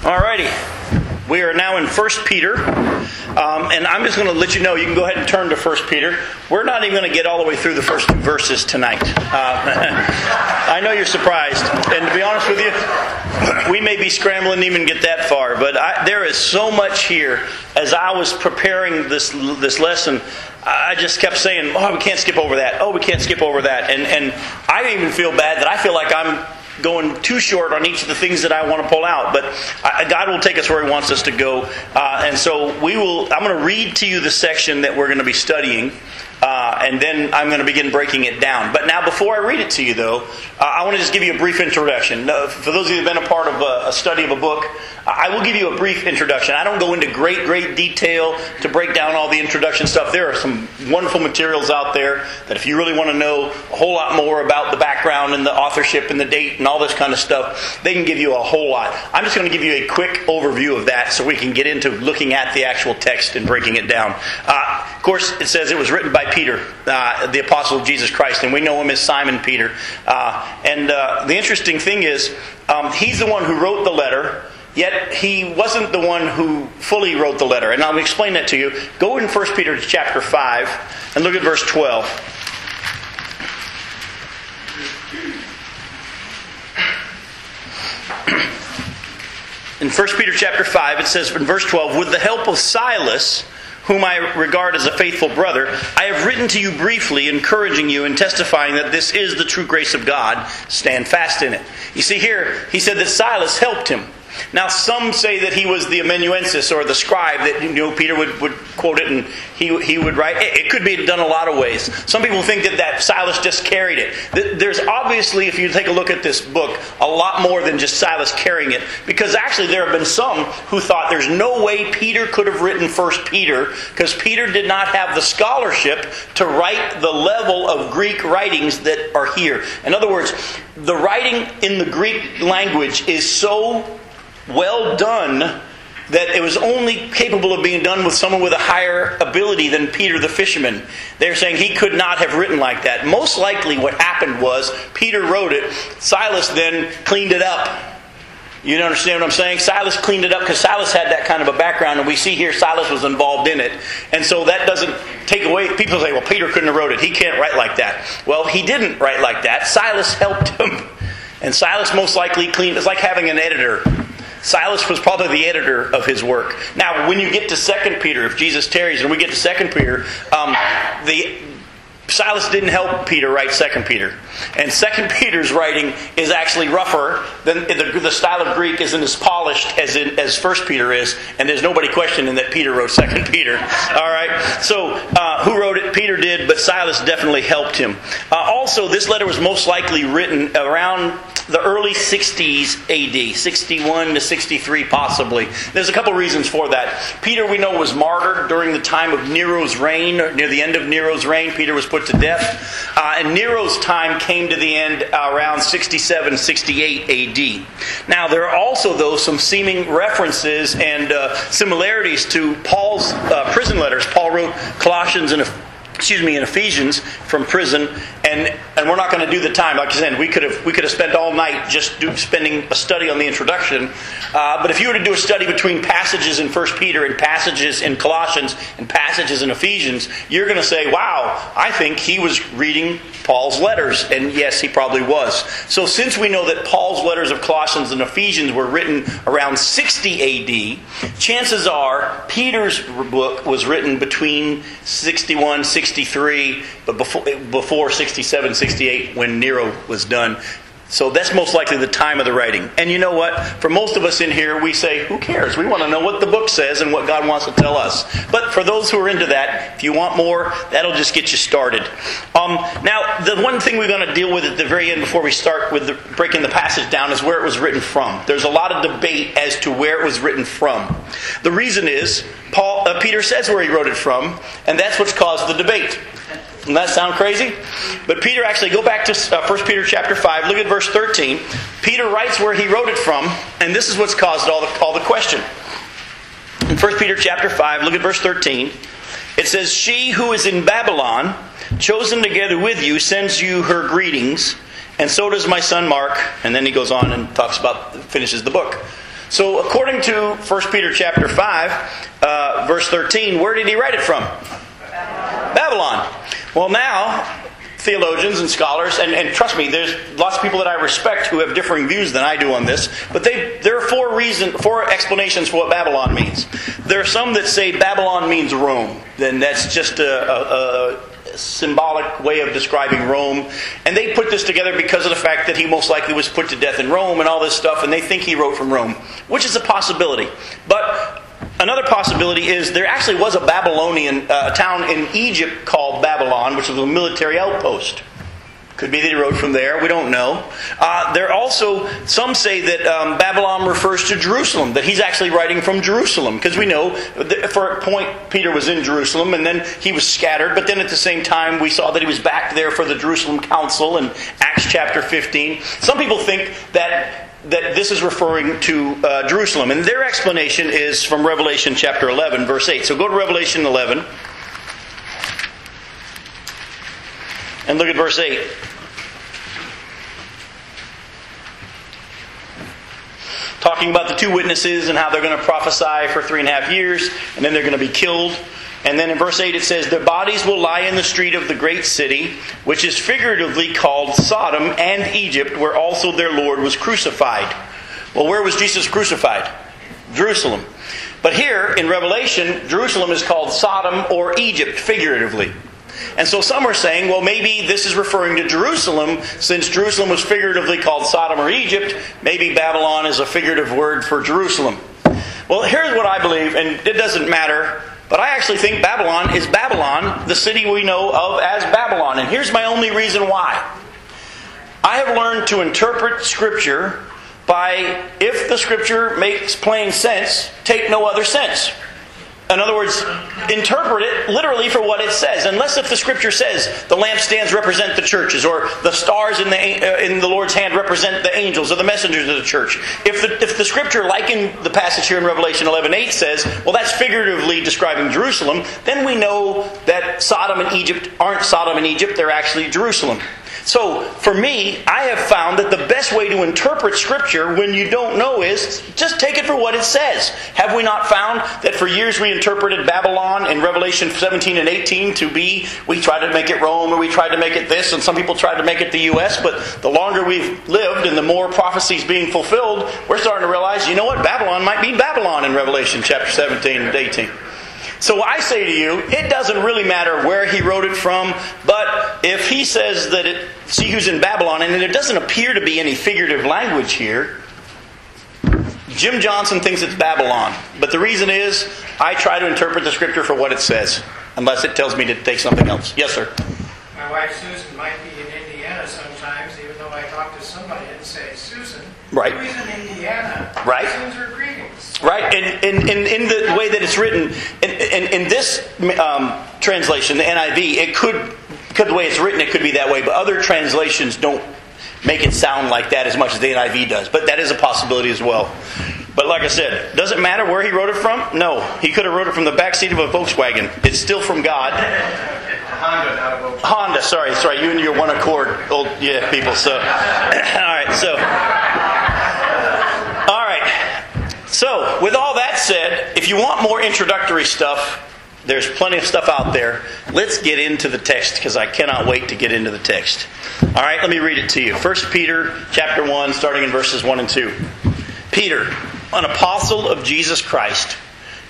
Alrighty. We are now in 1 Peter. Um, and I'm just going to let you know, you can go ahead and turn to 1 Peter. We're not even going to get all the way through the first two verses tonight. Uh, I know you're surprised. And to be honest with you, we may be scrambling to even get that far. But I, there is so much here. As I was preparing this, this lesson, I just kept saying, oh, we can't skip over that. Oh, we can't skip over that. And, and I even feel bad that I feel like I'm going too short on each of the things that I want to pull out. But God will take us where He wants us to go. Uh, and so we will. I'm going to read to you the section that we're going to be studying. Uh, and then I'm going to begin breaking it down. But now, before I read it to you, though, uh, I want to just give you a brief introduction. For those of you who have been a part of a, a, study of a book, I will give you a brief introduction. I don't go into great, great detail to break down all the introduction stuff. There are some wonderful materials out there that if you really want to know a whole lot more about the background and the authorship and the date and all this kind of stuff, they can give you a whole lot. I'm just going to give you a quick overview of that so we can get into looking at the actual text and breaking it down. Uh, of course, it says it was written by Peter, uh, the apostle of Jesus Christ, and we know him as Simon Peter. Uh, and uh, the interesting thing is, um, he's the one who wrote the letter. Yet he wasn't the one who fully wrote the letter. And I'll explain that to you. Go in 1 Peter chapter 5 and look at verse 12. In 1 Peter chapter 5, it says in verse 12, with the help of Silas, whom I regard as a faithful brother, I have written to you briefly, encouraging you and testifying that this is the true grace of God. Stand fast in it. You see, here, he said that Silas helped him. Now, some say that he was the amanuensis or the scribe that you know Peter would, would quote it and he, he would write. It, it could be done a lot of ways. Some people think that, that Silas just carried it. There's obviously, if you take a look at this book, a lot more than just Silas carrying it. Because actually, there have been some who thought there's no way Peter could have written First Peter because Peter did not have the scholarship to write the level of Greek writings that are here. In other words, the writing in the Greek language is so well done that it was only capable of being done with someone with a higher ability than Peter the fisherman. They're saying he could not have written like that. Most likely, what happened was Peter wrote it, Silas then cleaned it up. You understand what I'm saying? Silas cleaned it up because Silas had that kind of a background, and we see here Silas was involved in it. And so that doesn't take away. People say, well, Peter couldn't have wrote it. He can't write like that. Well, he didn't write like that. Silas helped him. And Silas most likely cleaned. It's like having an editor Silas was probably the editor of his work. Now, when you get to Second Peter, if Jesus tarries and we get to Second Peter, um, the Silas didn't help Peter write Second Peter, and Second Peter's writing is actually rougher than the, the style of Greek isn't as polished as in, as First Peter is, and there's nobody questioning that Peter wrote Second Peter. All right, so uh, who wrote it? Peter did, but Silas definitely helped him. Uh, also, this letter was most likely written around the early 60s AD, 61 to 63 possibly. There's a couple reasons for that. Peter, we know, was martyred during the time of Nero's reign. Near the end of Nero's reign, Peter was put to death. Uh, and Nero's time came to the end around 67, 68 AD. Now, there are also, though, some seeming references and uh, similarities to Paul's uh, prison letters. Paul wrote Colossians and excuse me, in Ephesians from prison, and and we're not going to do the time. Like I said, we could have we could have spent all night just do, spending a study on the introduction. Uh, but if you were to do a study between passages in First Peter and passages in Colossians and passages in Ephesians, you're going to say, "Wow, I think he was reading Paul's letters," and yes, he probably was. So since we know that Paul's letters of Colossians and Ephesians were written around 60 A.D., chances are Peter's book was written between 61, 63, but before, before 67, 68 when Nero was done. So that's most likely the time of the writing. And you know what? For most of us in here, we say, who cares? We want to know what the book says and what God wants to tell us. But for those who are into that, if you want more, that'll just get you started. Um, now, the one thing we're going to deal with at the very end before we start with the, breaking the passage down is where it was written from. There's a lot of debate as to where it was written from. The reason is, Paul, uh, Peter says where he wrote it from, and that's what's caused the debate. Doesn't that sound crazy? But Peter actually, go back to uh, 1 Peter chapter 5, look at verse 13. Peter writes where he wrote it from, and this is what's caused all the, all the question. In 1 Peter chapter 5, look at verse 13. It says, She who is in Babylon, chosen together with you, sends you her greetings, and so does my son Mark. And then he goes on and talks about, finishes the book. So, according to 1 Peter chapter 5, uh, verse 13, where did he write it from? Babylon. Well, now, theologians and scholars, and, and, trust me, there's lots of people that I respect who have differing views than I do on this, but they, there are four reason, four explanations for what Babylon means. There are some that say Babylon means Rome. Then that's just a, a, a symbolic way of describing Rome. And they put this together because of the fact that he most likely was put to death in Rome and all this stuff, and they think he wrote from Rome, which is a possibility. But Another possibility is there actually was a Babylonian uh, town in Egypt called Babylon, which was a military outpost. Could be that he wrote from there. We don't know. Uh, there also some say that um, Babylon refers to Jerusalem. That he's actually writing from Jerusalem because we know for a point Peter was in Jerusalem and then he was scattered. But then at the same time we saw that he was back there for the Jerusalem Council in Acts chapter 15. Some people think that that this is referring to uh, Jerusalem. And their explanation is from Revelation chapter 11, verse 8. So go to Revelation 11 and look at verse 8. Talking about the two witnesses and how they're going to prophesy for three and a half years, and then they're going to be killed. And then in verse 8 it says, Their bodies will lie in the street of the great city, which is figuratively called Sodom and Egypt, where also their Lord was crucified. Well, where was Jesus crucified? Jerusalem. But here in Revelation, Jerusalem is called Sodom or Egypt, figuratively. And so some are saying, well, maybe this is referring to Jerusalem, since Jerusalem was figuratively called Sodom or Egypt. Maybe Babylon is a figurative word for Jerusalem. Well, here's what I believe, and it doesn't matter but I actually think Babylon is Babylon, the city we know of as Babylon. And here's my only reason why. I have learned to interpret Scripture by if the Scripture makes plain sense, take no other sense. In other words, interpret it literally for what it says. Unless if the scripture says the lampstands represent the churches, or the stars in the, uh, in the Lord's hand represent the angels or the messengers of the church. If the, if the scripture, like in the passage here in Revelation 11 8, says, well, that's figuratively describing Jerusalem, then we know that Sodom and Egypt aren't Sodom and Egypt, they're actually Jerusalem. So, for me, I have found that the best way to interpret Scripture when you don't know is just take it for what it says. Have we not found that for years we interpreted Babylon in Revelation 17 and 18 to be, we tried to make it Rome or we tried to make it this, and some people tried to make it the U.S., but the longer we've lived and the more prophecies being fulfilled, we're starting to realize, you know what, Babylon might be Babylon in Revelation chapter 17 and 18. So I say to you, it doesn't really matter where he wrote it from, but if he says that it, see who's in Babylon, and there doesn't appear to be any figurative language here, Jim Johnson thinks it's Babylon. But the reason is, I try to interpret the scripture for what it says, unless it tells me to take something else. Yes, sir. My wife Susan might be in Indiana sometimes, even though I talk to somebody and say, Susan, right. who's in Indiana? Right. Sends her greetings. Right, and in, in, in, the way that it's written, in, in, in this um, translation, the NIV, it could, because the way it's written, it could be that way, but other translations don't make it sound like that as much as the NIV does. But that is a possibility as well. But like I said, does it matter where he wrote it from? No. He could have wrote it from the back seat of a Volkswagen. It's still from God. Honda, not a Volkswagen. Honda, sorry, sorry, you and your one accord old yeah people. So, all right, so, all right. So, with all that said, if you want more introductory stuff, there's plenty of stuff out there. Let's get into the text because I cannot wait to get into the text. All right, let me read it to you. 1 Peter chapter 1 starting in verses 1 and 2. Peter, an apostle of Jesus Christ,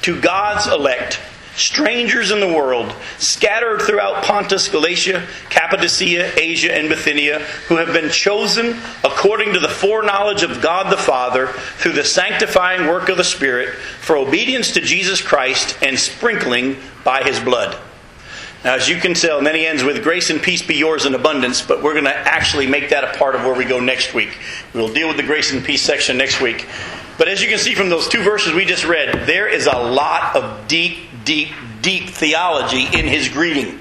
to God's elect strangers in the world, scattered throughout Pontus, Galatia, Cappadocia, Asia, and Bithynia, who have been chosen according to the foreknowledge of God the Father through the sanctifying work of the Spirit for obedience to Jesus Christ and sprinkling by his blood. Now, as you can tell, and then he ends with grace and peace be yours in abundance, but we're going to actually make that a part of where we go next week. We'll deal with the grace and peace section next week. But as you can see from those two verses we just read, there is a lot of deep deep, deep theology in his greeting.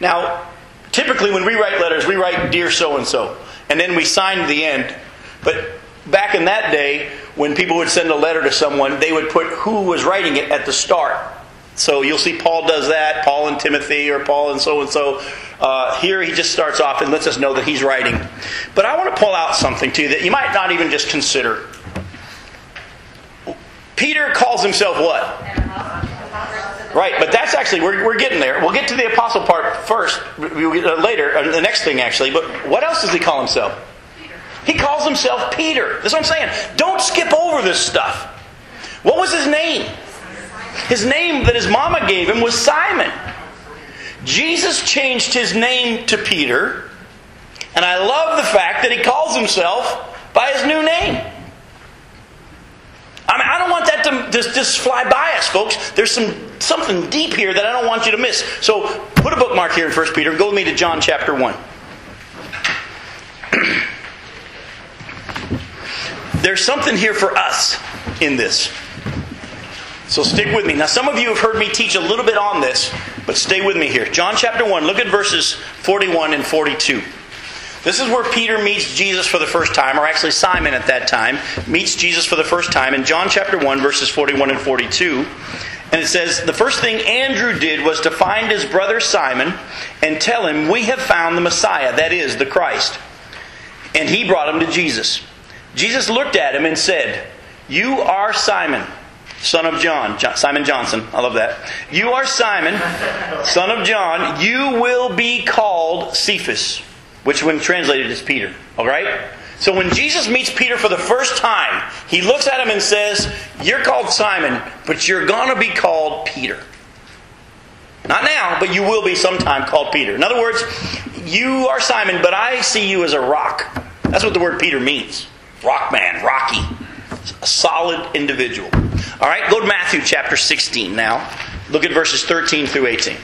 Now, typically when we write letters, we write Dear so and so, and then we sign the end. But back in that day, when people would send a letter to someone, they would put who was writing it at the start. So you'll see Paul does that, Paul and Timothy, or Paul and so and so. Here he just starts off and lets us know that he's writing. But I want to pull out something to you that you might not even just consider. Peter calls himself what? Right, but that's actually, we're, we're getting there. We'll get to the apostle part first, later, uh, the next thing actually. But what else does he call himself? He calls himself Peter. That's what I'm saying. Don't skip over this stuff. What was his name? His name that his mama gave him was Simon. Jesus changed his name to Peter, and I love the fact that he calls himself by his new name. Just, just fly by us, folks. There's some something deep here that I don't want you to miss. So put a bookmark here in 1 Peter. And go with me to John chapter 1. There's something here for us in this. So stick with me. Now, some of you have heard me teach a little bit on this, but stay with me here. John chapter 1, look at verses 41 and 42. This is where Peter meets Jesus for the first time, or actually Simon at that time meets Jesus for the first time in John chapter 1, verses 41 and 42. And it says, The first thing Andrew did was to find his brother Simon and tell him, We have found the Messiah, that is, the Christ. And he brought him to Jesus. Jesus looked at him and said, You are Simon, son of John. Simon Johnson. I love that. You are Simon, son of John. You will be called Cephas, which when translated is Peter. All right? So when Jesus meets Peter for the first time, he looks at him and says, You're called Simon, but you're going to be called Peter. Not now, but you will be sometime called Peter. In other words, you are Simon, but I see you as a rock. That's what the word Peter means. Rock man, rocky. A solid individual. All right, go to Matthew chapter 16 now. Look at verses 13 through 18.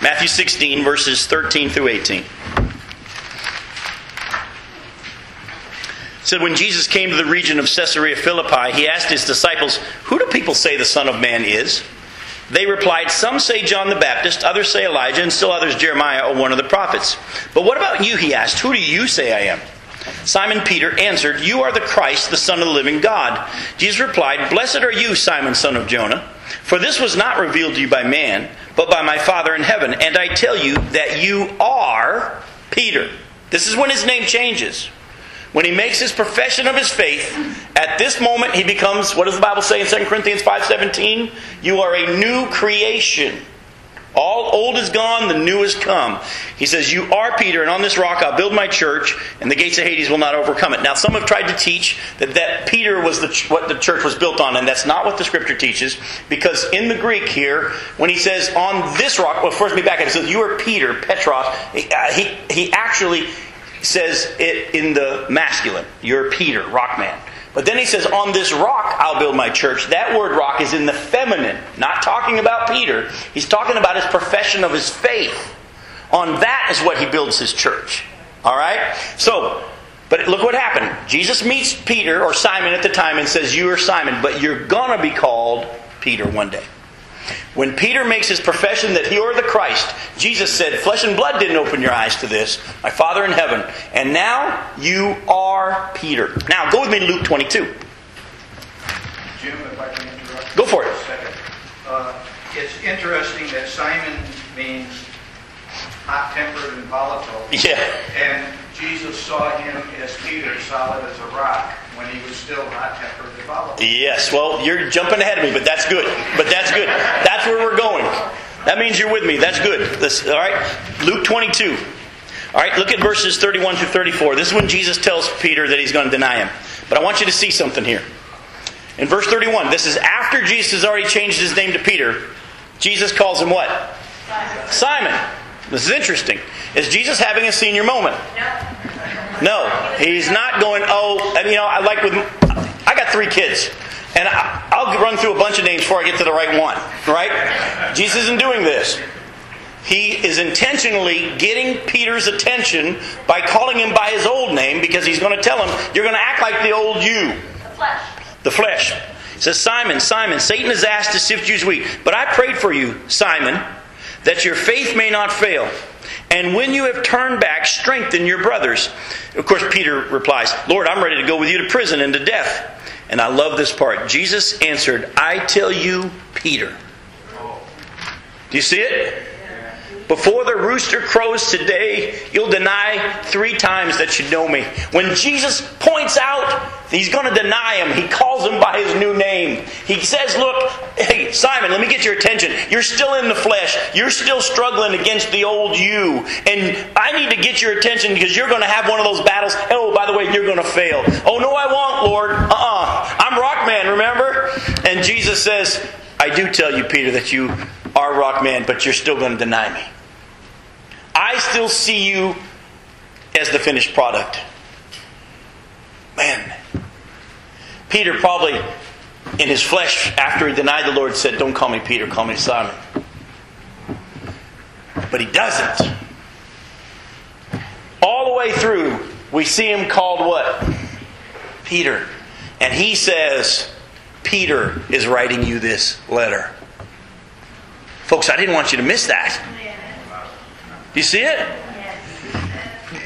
Matthew 16, verses 13 through 18. It said, When Jesus came to the region of Caesarea Philippi, he asked his disciples, Who do people say the Son of Man is? They replied, Some say John the Baptist, others say Elijah, and still others Jeremiah or one of the prophets. But what about you? He asked, Who do you say I am? Simon Peter answered, You are the Christ, the Son of the living God. Jesus replied, Blessed are you, Simon, son of Jonah, for this was not revealed to you by man, but by my Father in heaven. And I tell you that you are Peter. This is when his name changes. When he makes his profession of his faith, at this moment he becomes, what does the Bible say in 2 Corinthians 5.17? You are a new creation. All old is gone, the new has come. He says, You are Peter, and on this rock I'll build my church, and the gates of Hades will not overcome it. Now, some have tried to teach that, that Peter was the, what the church was built on, and that's not what the scripture teaches, because in the Greek here, when he says, On this rock, well, first me back, it says, You are Peter, Petros, he, uh, he, he actually says it in the masculine. You're Peter, rock man. But then he says, On this rock I'll build my church. That word rock is in the feminine, not talking about Peter. He's talking about his profession of his faith. On that is what he builds his church. All right? So, but look what happened. Jesus meets Peter, or Simon at the time, and says, You are Simon, but you're going to be called Peter one day. When Peter makes his profession that he are the Christ, Jesus said, Flesh and blood didn't open your eyes to this, my Father in heaven. And now you are Peter. Now go with me to Luke 22. Jim, if I can interrupt. Go for it. second. Uh, it's interesting that Simon means hot tempered and volatile. Yeah. And Jesus saw him as Peter, solid as a rock, when he was still hot tempered and volatile. Yes. Well, you're jumping ahead of me, but that's good. But that's good. That's where we're going. That means you're with me. That's good. This, all right. Luke 22. All right. Look at verses 31 through 34. This is when Jesus tells Peter that he's going to deny him. But I want you to see something here. In verse 31, this is after Jesus has already changed his name to Peter. Jesus calls him what? Simon. This is interesting. Is Jesus having a senior moment? No. He's not going, oh, and you know, I like with, I got three kids. And I, I'll run through a bunch of names before I get to the right one, right? Jesus isn't doing this. He is intentionally getting Peter's attention by calling him by his old name because he's going to tell him, You're going to act like the old you. The flesh. The flesh. He says, Simon, Simon, Satan has asked to sift you as wheat. But I prayed for you, Simon, that your faith may not fail. And when you have turned back, strengthen your brothers. Of course, Peter replies, Lord, I'm ready to go with you to prison and to death. And I love this part. Jesus answered, I tell you, Peter. Do you see it? Before the rooster crows today, you'll deny three times that you know me. When Jesus points out he's going to deny him, he calls him by his new name. He says, Look, hey, Simon, let me get your attention. You're still in the flesh. You're still struggling against the old you. And I need to get your attention because you're going to have one of those battles. Oh, by the way, you're going to fail. Oh, no, I won't, Lord. Uh uh-uh. uh. i am rock man, remember? And Jesus says, I do tell you, Peter, that you are rock man, but you're still going to deny me. I still see you as the finished product. Man, Peter probably in his flesh, after he denied the Lord, said, Don't call me Peter, call me Simon. But he doesn't. All the way through, we see him called what? Peter. And he says, Peter is writing you this letter. Folks, I didn't want you to miss that. You see it?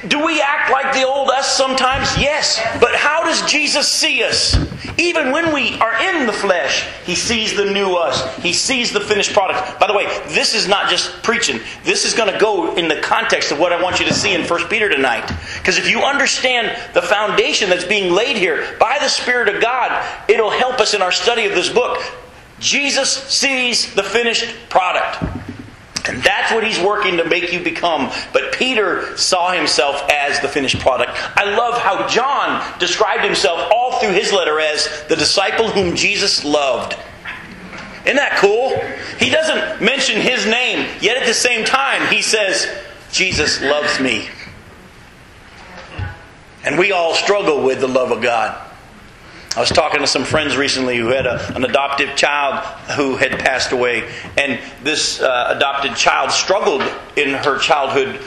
Do we act like the old us sometimes? Yes. But how does Jesus see us? Even when we are in the flesh, He sees the new us. He sees the finished product. By the way, this is not just preaching. This is going to go in the context of what I want you to see in 1 Peter tonight. Because if you understand the foundation that's being laid here by the Spirit of God, it'll help us in our study of this book. Jesus sees the finished product. And that's what he's working to make you become. But Peter saw himself as the finished product. I love how John described himself all through his letter as the disciple whom Jesus loved. Isn't that cool? He doesn't mention his name, yet at the same time, he says, Jesus loves me. And we all struggle with the love of God. I was talking to some friends recently who had a, an adoptive child who had passed away, and this uh, adopted child struggled in her childhood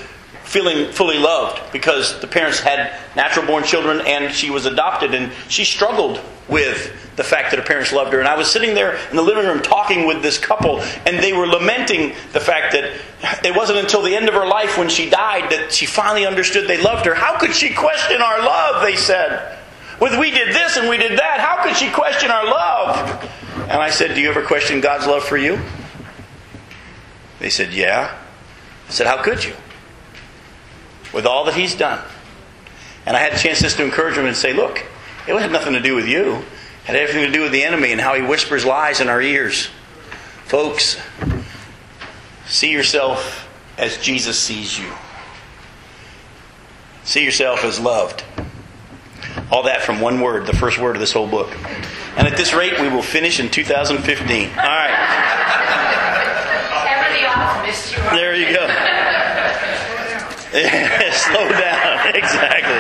feeling fully loved because the parents had natural born children and she was adopted, and she struggled with the fact that her parents loved her. And I was sitting there in the living room talking with this couple, and they were lamenting the fact that it wasn't until the end of her life when she died that she finally understood they loved her. How could she question our love? They said. With we did this and we did that, how could she question our love? And I said, Do you ever question God's love for you? They said, Yeah. I said, How could you? With all that He's done. And I had a chance just to encourage them and say, Look, it had nothing to do with you. It had everything to do with the enemy and how he whispers lies in our ears. Folks, see yourself as Jesus sees you. See yourself as loved. All that from one word, the first word of this whole book. And at this rate, we will finish in 2015. All right. There you go. Slow down. exactly.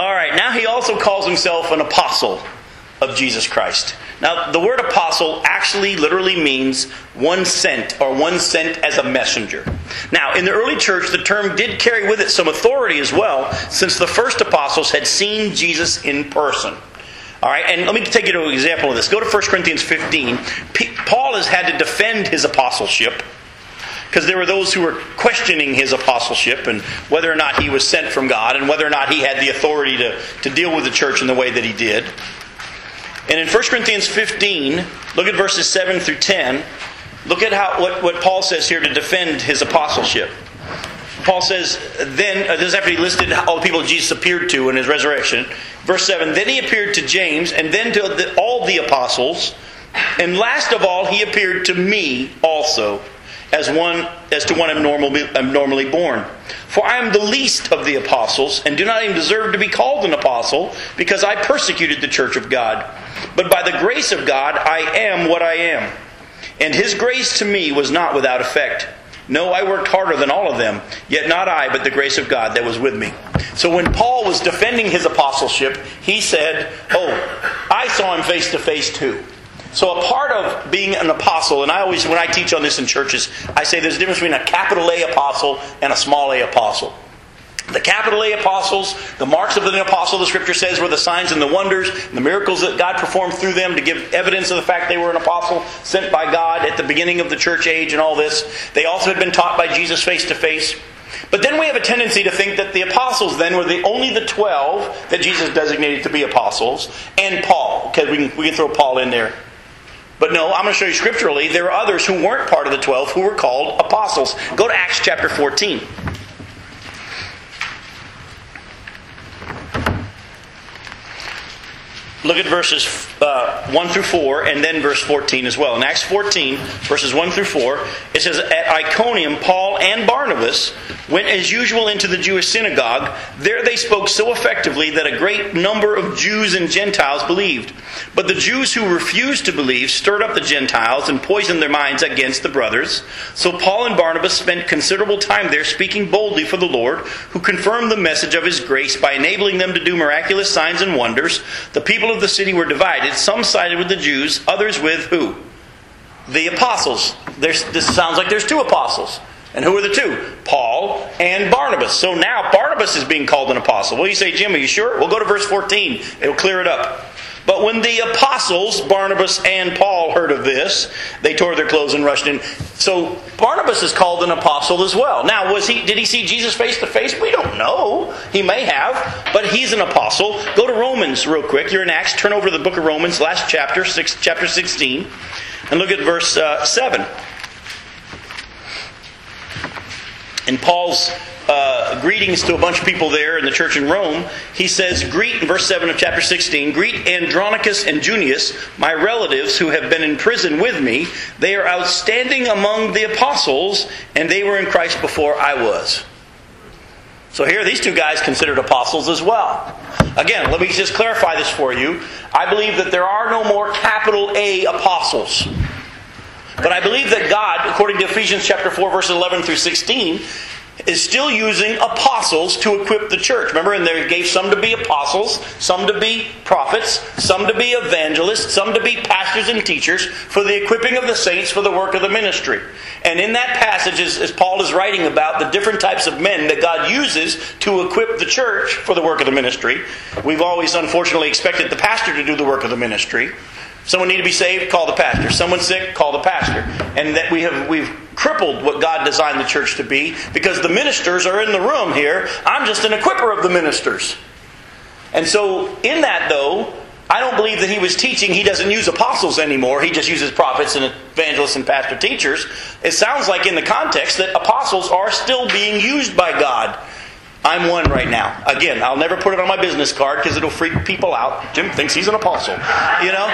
All right. Now he also calls himself an apostle of Jesus Christ. Now, the word apostle actually literally means one sent or one sent as a messenger. Now, in the early church, the term did carry with it some authority as well, since the first apostles had seen Jesus in person. All right, and let me take you to an example of this. Go to 1 Corinthians 15. Paul has had to defend his apostleship because there were those who were questioning his apostleship and whether or not he was sent from God and whether or not he had the authority to, to deal with the church in the way that he did. And in 1 Corinthians 15, look at verses 7 through 10. Look at how, what, what Paul says here to defend his apostleship. Paul says, then, uh, this is after he listed all the people Jesus appeared to in his resurrection. Verse 7 Then he appeared to James, and then to the, all the apostles. And last of all, he appeared to me also, as one as to one abnormally, abnormally born. For I am the least of the apostles, and do not even deserve to be called an apostle, because I persecuted the church of God. But by the grace of God, I am what I am. And his grace to me was not without effect. No, I worked harder than all of them, yet not I, but the grace of God that was with me. So when Paul was defending his apostleship, he said, Oh, I saw him face to face too. So a part of being an apostle, and I always, when I teach on this in churches, I say there's a difference between a capital A apostle and a small a apostle. The capital A apostles, the marks of an apostle, the scripture says, were the signs and the wonders, and the miracles that God performed through them to give evidence of the fact they were an apostle sent by God at the beginning of the church age and all this. They also had been taught by Jesus face to face. But then we have a tendency to think that the apostles then were the only the 12 that Jesus designated to be apostles, and Paul. Okay, we can, we can throw Paul in there. But no, I'm going to show you scripturally, there are others who weren't part of the 12 who were called apostles. Go to Acts chapter 14. Look at verses uh, 1 through 4 and then verse 14 as well. In Acts 14, verses 1 through 4, it says, At Iconium, Paul and Barnabas went as usual into the Jewish synagogue. There they spoke so effectively that a great number of Jews and Gentiles believed. But the Jews who refused to believe stirred up the Gentiles and poisoned their minds against the brothers. So Paul and Barnabas spent considerable time there speaking boldly for the Lord, who confirmed the message of his grace by enabling them to do miraculous signs and wonders. The people of the city were divided. Some sided with the Jews, others with who? The apostles. There's, this sounds like there's two apostles. And who are the two? Paul and Barnabas. So now Barnabas is being called an apostle. Well, you say, Jim, are you sure? We'll go to verse 14. It'll clear it up. But when the apostles, Barnabas and Paul, heard of this, they tore their clothes and rushed in. So Barnabas is called an apostle as well. Now, was he did he see Jesus face to face? We don't know. He may have, but he's an apostle. Go to Romans real quick. You're in Acts. Turn over to the book of Romans, last chapter, six, chapter 16, and look at verse uh, 7. In Paul's uh, greetings to a bunch of people there in the church in Rome, he says, Greet, in verse 7 of chapter 16, greet Andronicus and Junius, my relatives who have been in prison with me. They are outstanding among the apostles, and they were in Christ before I was. So here, these two guys considered apostles as well. Again, let me just clarify this for you. I believe that there are no more capital A apostles. But I believe that God, according to Ephesians chapter 4, verses 11 through 16, is still using apostles to equip the church. Remember, and they gave some to be apostles, some to be prophets, some to be evangelists, some to be pastors and teachers for the equipping of the saints for the work of the ministry. And in that passage, as, as Paul is writing about the different types of men that God uses to equip the church for the work of the ministry, we've always unfortunately expected the pastor to do the work of the ministry. Someone need to be saved, call the pastor. Someone sick, call the pastor. And that we have we've crippled what God designed the church to be because the ministers are in the room here. I'm just an equiper of the ministers. And so in that though, I don't believe that he was teaching he doesn't use apostles anymore. He just uses prophets and evangelists and pastor teachers. It sounds like in the context that apostles are still being used by God I'm one right now. Again, I'll never put it on my business card because it'll freak people out. Jim thinks he's an apostle, you know?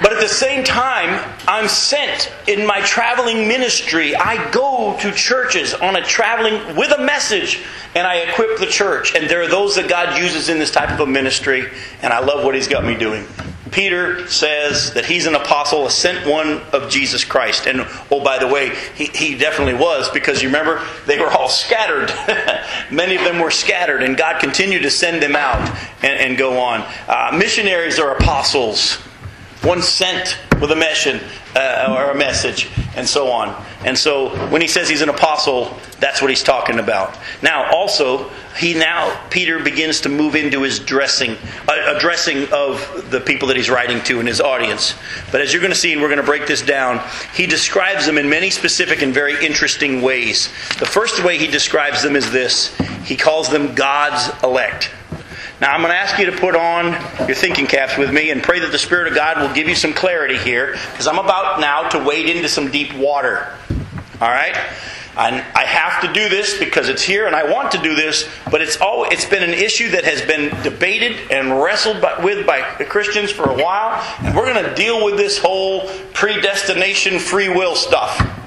But at the same time, I'm sent in my traveling ministry. I go to churches on a traveling with a message and I equip the church. And there are those that God uses in this type of a ministry, and I love what He's got me doing. Peter says that he's an apostle, a sent one of Jesus Christ. And oh, by the way, he, he definitely was because you remember they were all scattered. Many of them were scattered, and God continued to send them out and, and go on. Uh, missionaries are apostles, one sent with a mission uh, or a message, and so on. And so when he says he's an apostle, that's what he's talking about. Now, also, he now Peter begins to move into his dressing, uh, addressing of the people that he's writing to and his audience. But as you're going to see, and we're going to break this down, he describes them in many specific and very interesting ways. The first way he describes them is this: he calls them God's elect. Now, I'm going to ask you to put on your thinking caps with me and pray that the Spirit of God will give you some clarity here because I'm about now to wade into some deep water. All right? And I have to do this because it's here and I want to do this, but it's all, it's been an issue that has been debated and wrestled by, with by the Christians for a while, and we're going to deal with this whole predestination free will stuff.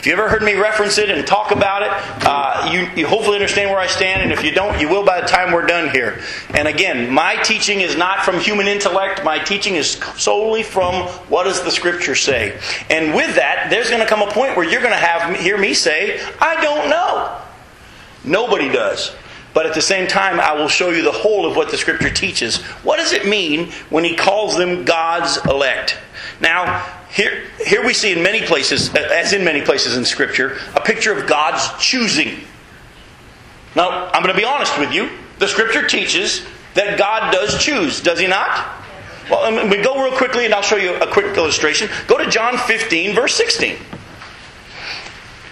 If you ever heard me reference it and talk about it, uh, you, you hopefully understand where I stand, and if you don't, you will by the time we're done here. And again, my teaching is not from human intellect. My teaching is solely from what does the Scripture say. And with that, there's going to come a point where you're going to have hear me say, "I don't know." Nobody does. But at the same time, I will show you the whole of what the Scripture teaches. What does it mean when He calls them God's elect? Now, here, here we see in many places, as in many places in Scripture, a picture of God's choosing. Now, I'm going to be honest with you. The Scripture teaches that God does choose, does He not? Well, um, we go real quickly and I'll show you a quick illustration. Go to John 15, verse 16.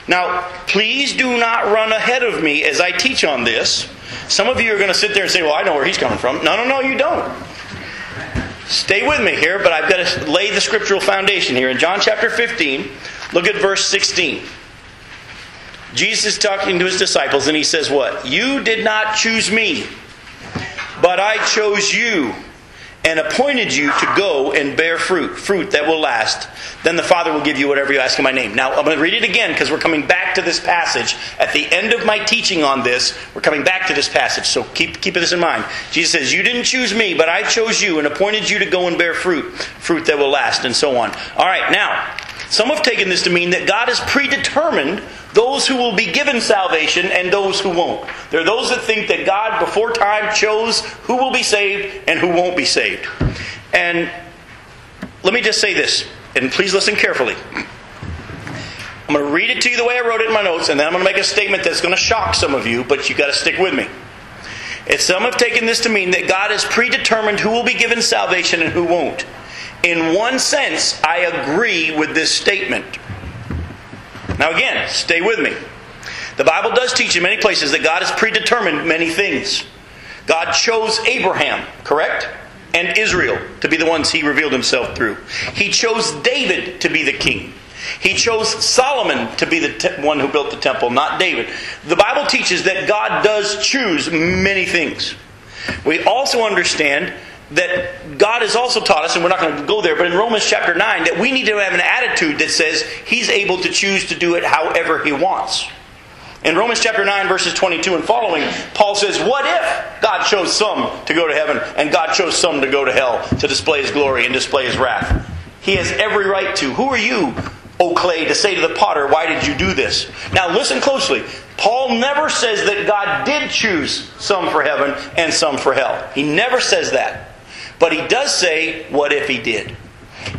Now, please do not run ahead of me as I teach on this. Some of you are going to sit there and say, Well, I know where he's coming from. No, no, no, you don't. Stay with me here, but I've got to lay the scriptural foundation here. In John chapter 15, look at verse 16. Jesus is talking to his disciples, and he says, What? You did not choose me, but I chose you and appointed you to go and bear fruit, fruit that will last. Then the Father will give you whatever you ask in my name. Now, I'm going to read it again because we're coming back to this passage. At the end of my teaching on this, we're coming back to this passage. So keep, keep this in mind. Jesus says, You didn't choose me, but I chose you and appointed you to go and bear fruit, fruit that will last, and so on. All right, now, some have taken this to mean that God has predetermined those who will be given salvation and those who won't. There are those that think that God, before time, chose who will be saved and who won't be saved. And let me just say this, and please listen carefully. I'm going to read it to you the way I wrote it in my notes, and then I'm going to make a statement that's going to shock some of you, but you've got to stick with me. If some have taken this to mean that God has predetermined who will be given salvation and who won't. In one sense, I agree with this statement. Now, again, stay with me. The Bible does teach in many places that God has predetermined many things. God chose Abraham, correct? And Israel to be the ones he revealed himself through. He chose David to be the king. He chose Solomon to be the te- one who built the temple, not David. The Bible teaches that God does choose many things. We also understand that God has also taught us, and we're not going to go there, but in Romans chapter 9, that we need to have an attitude that says He's able to choose to do it however He wants. In Romans chapter 9, verses 22 and following, Paul says, What if God chose some to go to heaven and God chose some to go to hell to display His glory and display His wrath? He has every right to. Who are you, O clay, to say to the potter, Why did you do this? Now listen closely. Paul never says that God did choose some for heaven and some for hell. He never says that. But he does say, What if he did?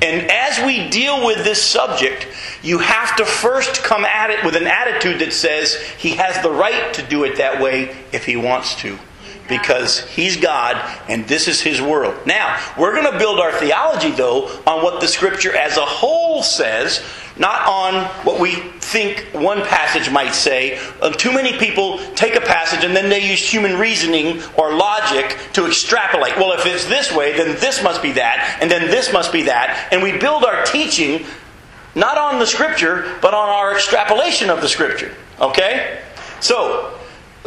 And as we deal with this subject, you have to first come at it with an attitude that says he has the right to do it that way if he wants to. Because he's God and this is his world. Now, we're going to build our theology, though, on what the scripture as a whole says, not on what we think one passage might say. Uh, too many people take a passage and then they use human reasoning or logic to extrapolate. Well, if it's this way, then this must be that, and then this must be that. And we build our teaching not on the scripture, but on our extrapolation of the scripture. Okay? So,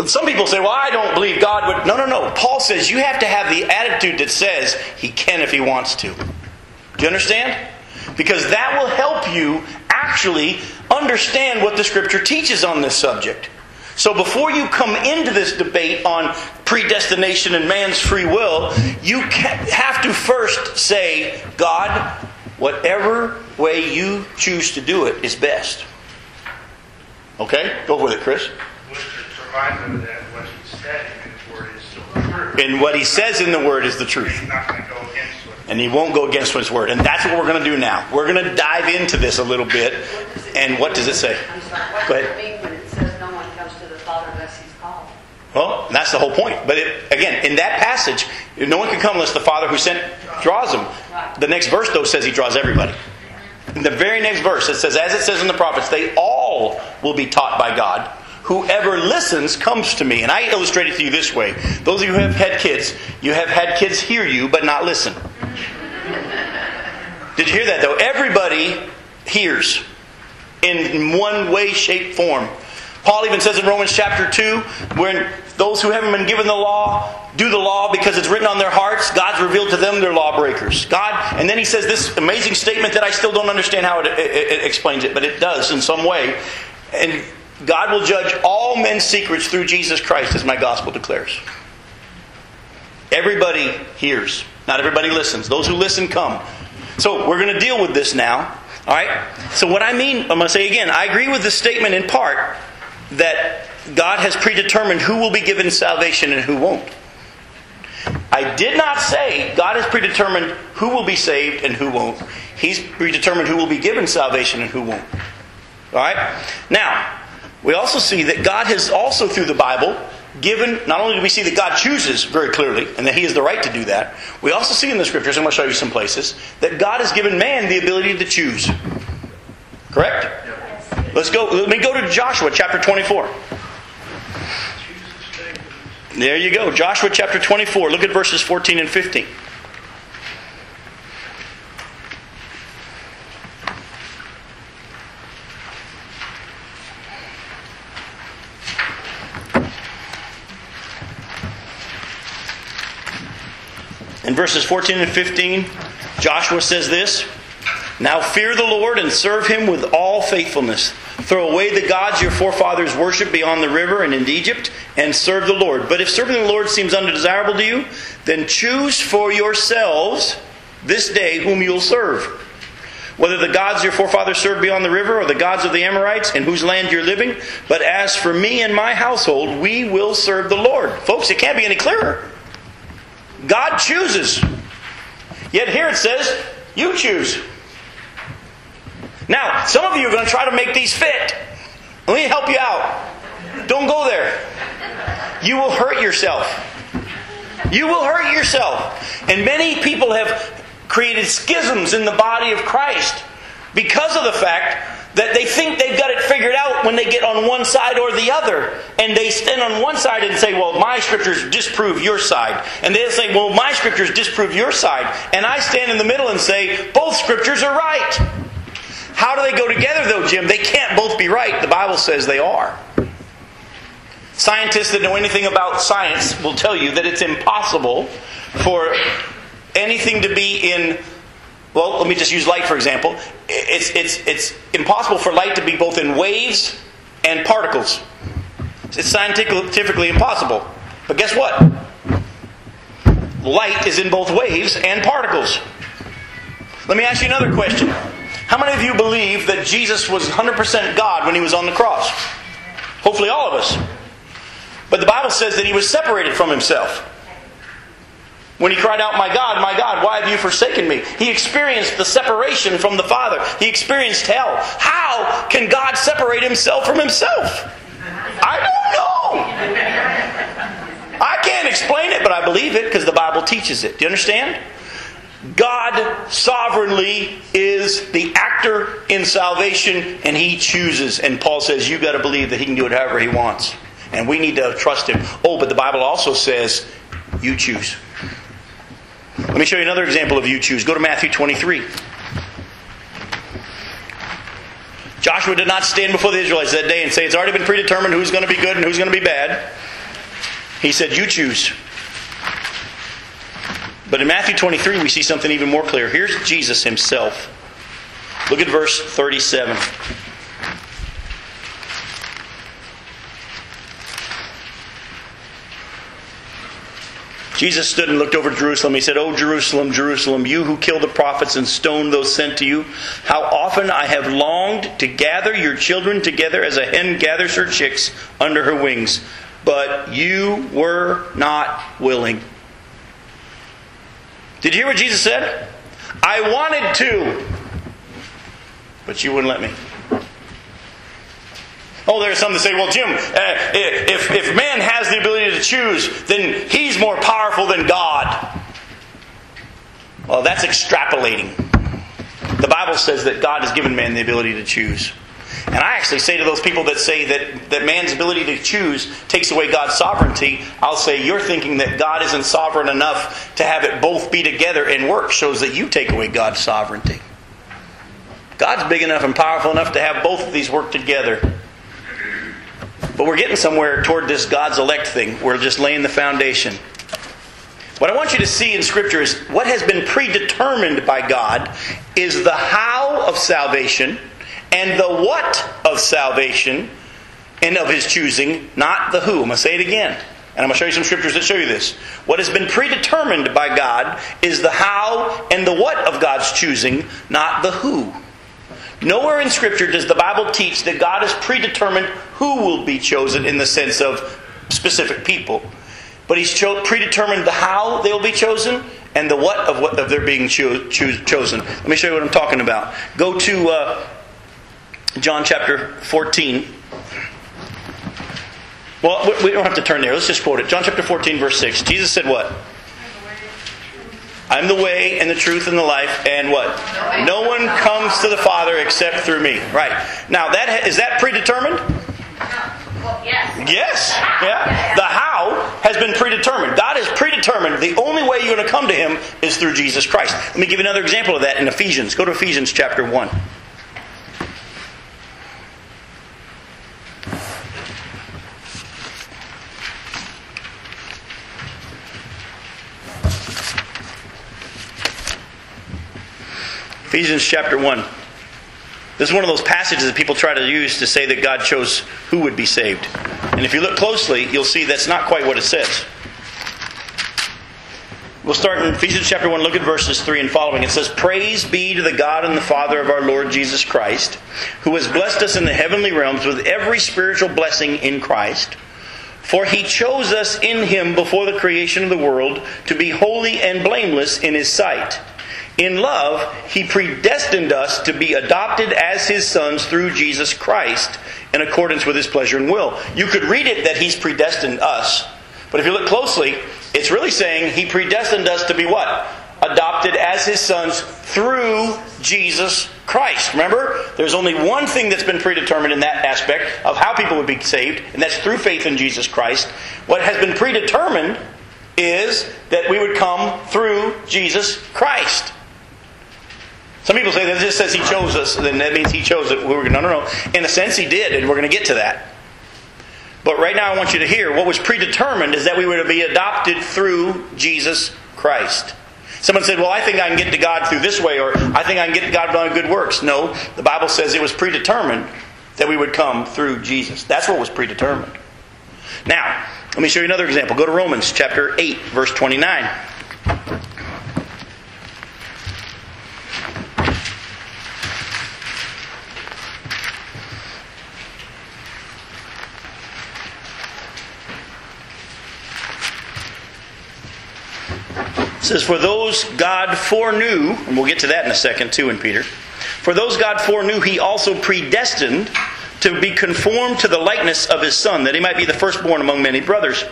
some people say, well, I don't believe God would. No, no, no. Paul says you have to have the attitude that says he can if he wants to. Do you understand? Because that will help you actually understand what the scripture teaches on this subject. So before you come into this debate on predestination and man's free will, you have to first say, God, whatever way you choose to do it is best. Okay? Go with it, Chris. That what he said in his word is still true. And what he says in the word is the truth. He's not going to go against And he won't go against his word. And that's what we're going to do now. We're going to dive into this a little bit. And what does it say? I'm sorry, what Go does ahead. it mean when it says no one comes to the Father unless he's called? Well, that's the whole point. But it, again, in that passage, no one can come unless the Father who sent draws them. The next verse, though, says he draws everybody. In the very next verse, it says, as it says in the prophets, they all will be taught by God. Whoever listens comes to me. And I illustrate it to you this way. Those of you who have had kids, you have had kids hear you but not listen. Did you hear that though? Everybody hears in one way, shape, form. Paul even says in Romans chapter 2, when those who haven't been given the law do the law because it's written on their hearts, God's revealed to them they're lawbreakers. God, and then he says this amazing statement that I still don't understand how it, it, it explains it, but it does in some way. And God will judge all men's secrets through Jesus Christ, as my gospel declares. Everybody hears, not everybody listens. Those who listen come. So we're going to deal with this now. All right? So, what I mean, I'm going to say again, I agree with the statement in part that God has predetermined who will be given salvation and who won't. I did not say God has predetermined who will be saved and who won't. He's predetermined who will be given salvation and who won't. All right? Now, we also see that God has also, through the Bible, given, not only do we see that God chooses very clearly, and that He has the right to do that, we also see in the Scriptures, I'm going to show you some places, that God has given man the ability to choose. Correct? Let's go. Let me go to Joshua chapter 24. There you go. Joshua chapter 24. Look at verses 14 and 15. Verses 14 and 15, Joshua says this Now fear the Lord and serve him with all faithfulness. Throw away the gods your forefathers worshipped beyond the river and in Egypt, and serve the Lord. But if serving the Lord seems undesirable to you, then choose for yourselves this day whom you'll serve. Whether the gods your forefathers served beyond the river or the gods of the Amorites in whose land you're living. But as for me and my household, we will serve the Lord. Folks, it can't be any clearer. God chooses. Yet here it says, you choose. Now, some of you are going to try to make these fit. Let me help you out. Don't go there. You will hurt yourself. You will hurt yourself. And many people have created schisms in the body of Christ because of the fact that they think they've got it figured out when they get on one side or the other. And they stand on one side and say, Well, my scriptures disprove your side. And they say, Well, my scriptures disprove your side. And I stand in the middle and say, Both scriptures are right. How do they go together, though, Jim? They can't both be right. The Bible says they are. Scientists that know anything about science will tell you that it's impossible for anything to be in well, let me just use light for example. It's, it's, it's impossible for light to be both in waves and particles. It's scientifically impossible. But guess what? Light is in both waves and particles. Let me ask you another question. How many of you believe that Jesus was 100% God when he was on the cross? Hopefully, all of us. But the Bible says that he was separated from himself. When he cried out, My God, my God, why have you forsaken me? He experienced the separation from the Father. He experienced hell. How can God separate himself from himself? I don't know. I can't explain it, but I believe it because the Bible teaches it. Do you understand? God sovereignly is the actor in salvation and he chooses. And Paul says, You've got to believe that he can do it however he wants. And we need to trust him. Oh, but the Bible also says, You choose. Let me show you another example of you choose. Go to Matthew 23. Joshua did not stand before the Israelites that day and say, It's already been predetermined who's going to be good and who's going to be bad. He said, You choose. But in Matthew 23, we see something even more clear. Here's Jesus himself. Look at verse 37. Jesus stood and looked over Jerusalem. He said, O Jerusalem, Jerusalem, you who kill the prophets and stone those sent to you, how often I have longed to gather your children together as a hen gathers her chicks under her wings, but you were not willing. Did you hear what Jesus said? I wanted to, but you wouldn't let me. Oh, there's some that say, well, Jim, uh, if, if man has the ability to choose, then he's more powerful than God. Well, that's extrapolating. The Bible says that God has given man the ability to choose. And I actually say to those people that say that, that man's ability to choose takes away God's sovereignty, I'll say you're thinking that God isn't sovereign enough to have it both be together and work, shows that you take away God's sovereignty. God's big enough and powerful enough to have both of these work together. But we're getting somewhere toward this God's elect thing. We're just laying the foundation. What I want you to see in Scripture is what has been predetermined by God is the how of salvation and the what of salvation and of His choosing, not the who. I'm going to say it again. And I'm going to show you some scriptures that show you this. What has been predetermined by God is the how and the what of God's choosing, not the who. Nowhere in Scripture does the Bible teach that God has predetermined who will be chosen in the sense of specific people. But He's cho- predetermined the how they will be chosen and the what of what of their being cho- cho- chosen. Let me show you what I'm talking about. Go to uh, John chapter 14. Well, we don't have to turn there. Let's just quote it. John chapter 14, verse 6. Jesus said what? I'm the way and the truth and the life, and what? No one comes to the Father except through me. Right. Now, that is that predetermined? Well, yes. Yes. Yeah. The how has been predetermined. God has predetermined the only way you're going to come to Him is through Jesus Christ. Let me give you another example of that in Ephesians. Go to Ephesians chapter 1. Ephesians chapter 1. This is one of those passages that people try to use to say that God chose who would be saved. And if you look closely, you'll see that's not quite what it says. We'll start in Ephesians chapter 1, look at verses 3 and following. It says, Praise be to the God and the Father of our Lord Jesus Christ, who has blessed us in the heavenly realms with every spiritual blessing in Christ. For he chose us in him before the creation of the world to be holy and blameless in his sight. In love, he predestined us to be adopted as his sons through Jesus Christ in accordance with his pleasure and will. You could read it that he's predestined us, but if you look closely, it's really saying he predestined us to be what? Adopted as his sons through Jesus Christ. Remember, there's only one thing that's been predetermined in that aspect of how people would be saved, and that's through faith in Jesus Christ. What has been predetermined is that we would come through Jesus Christ. Some people say that this says he chose us, then that means he chose it. We were, no, no, no. In a sense, he did, and we're going to get to that. But right now, I want you to hear what was predetermined is that we were to be adopted through Jesus Christ. Someone said, Well, I think I can get to God through this way, or I think I can get to God by good works. No, the Bible says it was predetermined that we would come through Jesus. That's what was predetermined. Now, let me show you another example. Go to Romans chapter 8, verse 29. It says, For those God foreknew, and we'll get to that in a second too in Peter. For those God foreknew, he also predestined to be conformed to the likeness of his son, that he might be the firstborn among many brothers.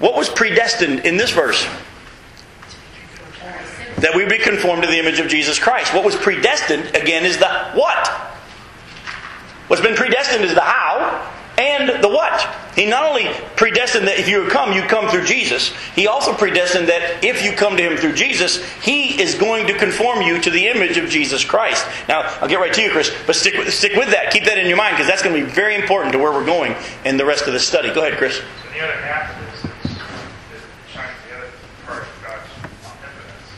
What was predestined in this verse? That we be conformed to the image of Jesus Christ. What was predestined, again, is the what? What's been predestined is the how and the what. He not only predestined that if you would come, you come through Jesus. He also predestined that if you come to Him through Jesus, He is going to conform you to the image of Jesus Christ. Now, I'll get right to you, Chris, but stick with, stick with that. Keep that in your mind because that's going to be very important to where we're going in the rest of the study. Go ahead, Chris. So the other half of this is, shines the other part of God's omnipotence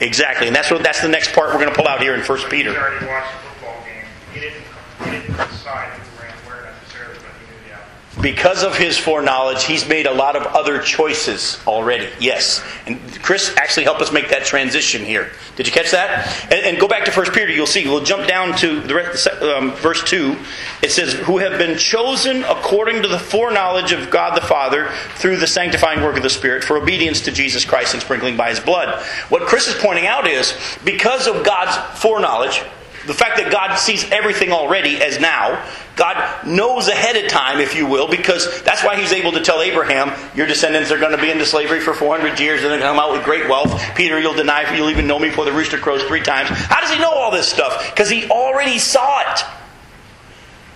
is. Exactly, and that's what that's the next part we're going to pull out here in First He Peter. already watched the football game. He didn't, he didn't decide who ran where necessarily, but he knew the outcome. Because of his foreknowledge, he's made a lot of other choices already. Yes. And Chris actually helped us make that transition here. Did you catch that? And, and go back to 1 Peter, you'll see. We'll jump down to the rest, um, verse 2. It says, Who have been chosen according to the foreknowledge of God the Father through the sanctifying work of the Spirit for obedience to Jesus Christ and sprinkling by his blood. What Chris is pointing out is, because of God's foreknowledge, the fact that God sees everything already as now, God knows ahead of time, if you will, because that's why He's able to tell Abraham, your descendants are going to be into slavery for 400 years and then come out with great wealth. Peter, you'll deny, you'll even know me before the rooster crows three times. How does He know all this stuff? Because He already saw it.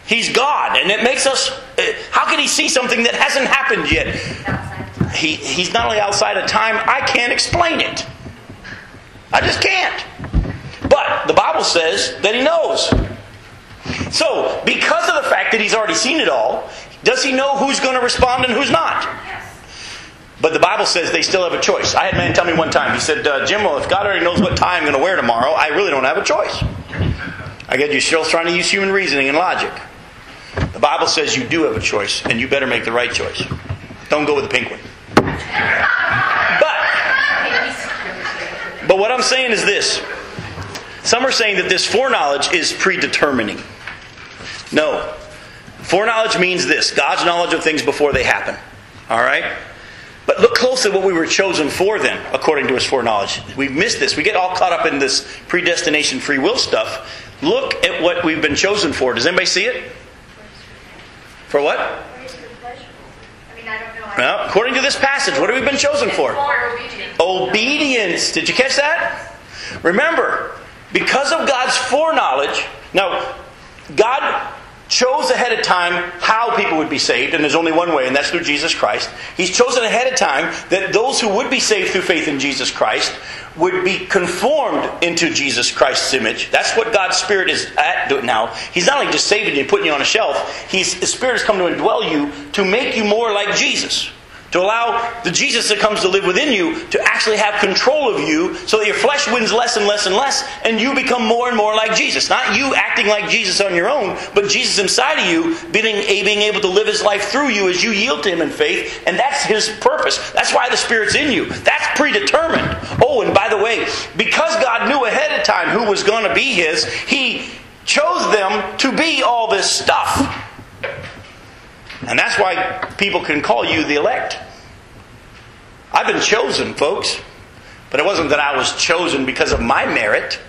He's God, and it makes us. eh, How can He see something that hasn't happened yet? He, he's not only outside of time, I can't explain it. I just can't. The Bible says that He knows. So, because of the fact that He's already seen it all, does He know who's going to respond and who's not? But the Bible says they still have a choice. I had a man tell me one time, he said, uh, Jim, well, if God already knows what tie I'm going to wear tomorrow, I really don't have a choice. I get you're still trying to use human reasoning and logic. The Bible says you do have a choice, and you better make the right choice. Don't go with the pink one. But, but what I'm saying is this. Some are saying that this foreknowledge is predetermining. No. Foreknowledge means this God's knowledge of things before they happen. All right? But look closely at what we were chosen for then, according to his foreknowledge. We've missed this. We get all caught up in this predestination free will stuff. Look at what we've been chosen for. Does anybody see it? For what? I mean, I don't know. Well, according to this passage, what have we been chosen for? For obedience. Obedience. Did you catch that? Remember, because of God's foreknowledge, now, God chose ahead of time how people would be saved, and there's only one way, and that's through Jesus Christ. He's chosen ahead of time that those who would be saved through faith in Jesus Christ would be conformed into Jesus Christ's image. That's what God's Spirit is at now. He's not only just saving you and putting you on a shelf, His Spirit has come to indwell you to make you more like Jesus. To allow the Jesus that comes to live within you to actually have control of you so that your flesh wins less and less and less and you become more and more like Jesus. Not you acting like Jesus on your own, but Jesus inside of you being, being able to live his life through you as you yield to him in faith. And that's his purpose. That's why the Spirit's in you. That's predetermined. Oh, and by the way, because God knew ahead of time who was going to be his, he chose them to be all this stuff. And that's why people can call you the elect. I've been chosen, folks. But it wasn't that I was chosen because of my merit.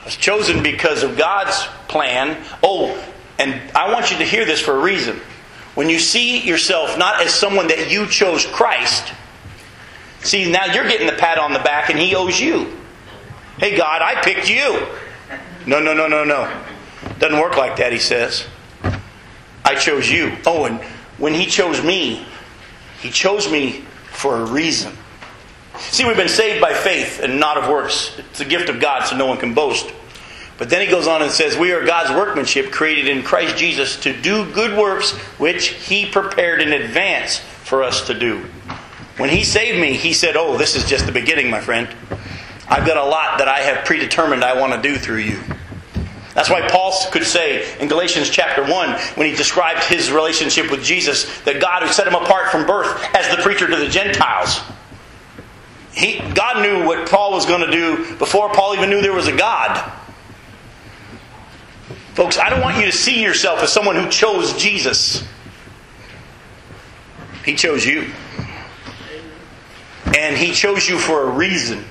I was chosen because of God's plan. Oh, and I want you to hear this for a reason. When you see yourself not as someone that you chose Christ, see, now you're getting the pat on the back and He owes you. Hey, God, I picked you. No, no, no, no, no. Doesn't work like that, He says. I chose you. Oh, and when He chose me, He chose me for a reason. See, we've been saved by faith and not of works. It's a gift of God, so no one can boast. But then he goes on and says, We are God's workmanship, created in Christ Jesus to do good works which he prepared in advance for us to do. When he saved me, he said, Oh, this is just the beginning, my friend. I've got a lot that I have predetermined I want to do through you. That's why Paul could say in Galatians chapter 1, when he described his relationship with Jesus, that God who set him apart from birth as the preacher to the Gentiles. He, God knew what Paul was going to do before Paul even knew there was a God. Folks, I don't want you to see yourself as someone who chose Jesus. He chose you. And He chose you for a reason.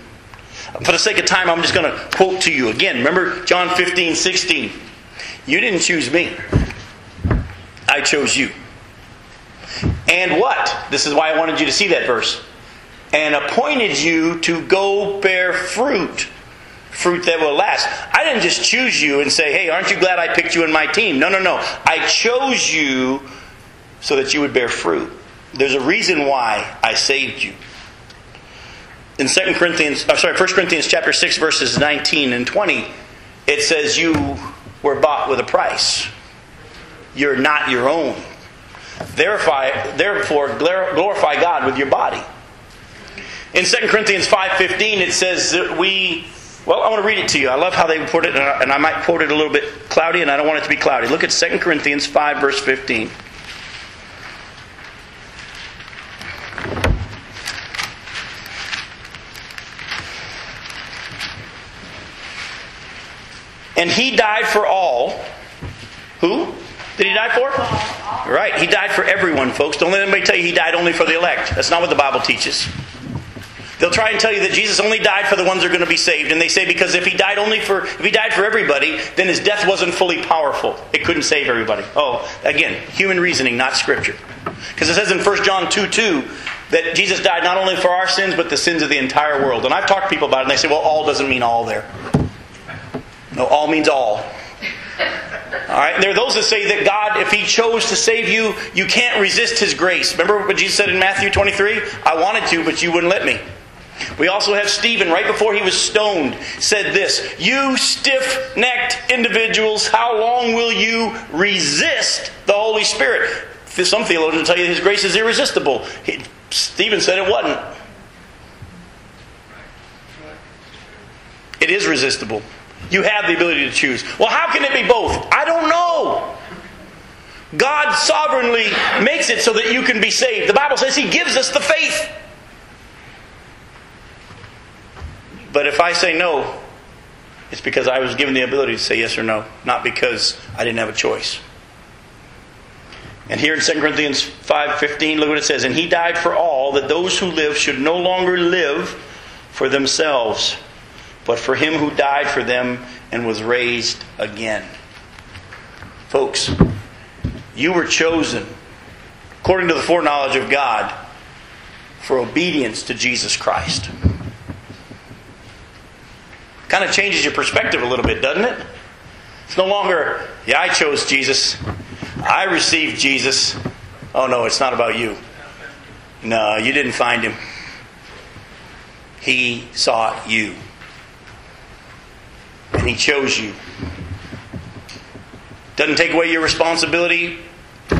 For the sake of time, I'm just going to quote to you again. Remember John 15, 16. You didn't choose me, I chose you. And what? This is why I wanted you to see that verse. And appointed you to go bear fruit. Fruit that will last. I didn't just choose you and say, hey, aren't you glad I picked you in my team? No, no, no. I chose you so that you would bear fruit. There's a reason why I saved you in 2 Corinthians, oh, sorry, 1 Corinthians chapter 6, verses 19 and 20, it says you were bought with a price. You're not your own. Therefore, glorify God with your body. In 2 Corinthians 5.15, it says that we... Well, I want to read it to you. I love how they put it, and I might quote it a little bit cloudy, and I don't want it to be cloudy. Look at 2 Corinthians 5, verse 15. And he died for all. Who did he die for? Right, he died for everyone, folks. Don't let anybody tell you he died only for the elect. That's not what the Bible teaches. They'll try and tell you that Jesus only died for the ones that are going to be saved, and they say because if he died only for if he died for everybody, then his death wasn't fully powerful. It couldn't save everybody. Oh, again, human reasoning, not scripture. Because it says in 1 John 2 2 that Jesus died not only for our sins, but the sins of the entire world. And I've talked to people about it, and they say, well, all doesn't mean all there. No, all means all. All right. There are those that say that God, if He chose to save you, you can't resist His grace. Remember what Jesus said in Matthew 23? I wanted to, but you wouldn't let me. We also have Stephen, right before he was stoned, said this You stiff necked individuals, how long will you resist the Holy Spirit? Some theologians tell you his grace is irresistible. He, Stephen said it wasn't. It is resistible. You have the ability to choose. Well, how can it be both? I don't know. God sovereignly makes it so that you can be saved. The Bible says He gives us the faith. But if I say no, it's because I was given the ability to say yes or no, not because I didn't have a choice. And here in 2 Corinthians 5:15, look what it says, "And he died for all that those who live should no longer live for themselves, but for him who died for them and was raised again. Folks, you were chosen, according to the foreknowledge of God, for obedience to Jesus Christ. Kind of changes your perspective a little bit, doesn't it? It's no longer, yeah, I chose Jesus. I received Jesus. Oh, no, it's not about you. No, you didn't find him. He sought you and He chose you. Doesn't take away your responsibility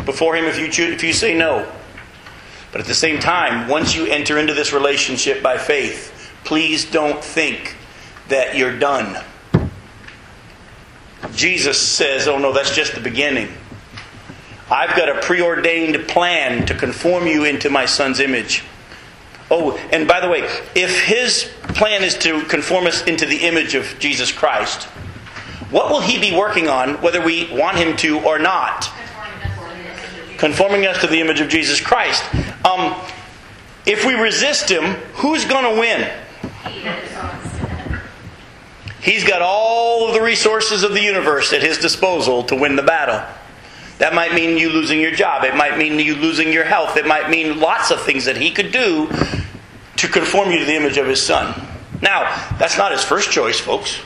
before Him if you choose, if you say no. But at the same time, once you enter into this relationship by faith, please don't think that you're done. Jesus says, Oh no, that's just the beginning. I've got a preordained plan to conform you into my son's image. Oh, and by the way, if his plan is to conform us into the image of Jesus Christ, what will he be working on, whether we want him to or not? Conforming us to the image of Jesus Christ. Um, if we resist him, who's going to win? He's got all of the resources of the universe at his disposal to win the battle. That might mean you losing your job. It might mean you losing your health. It might mean lots of things that he could do to conform you to the image of his son. Now, that's not his first choice, folks.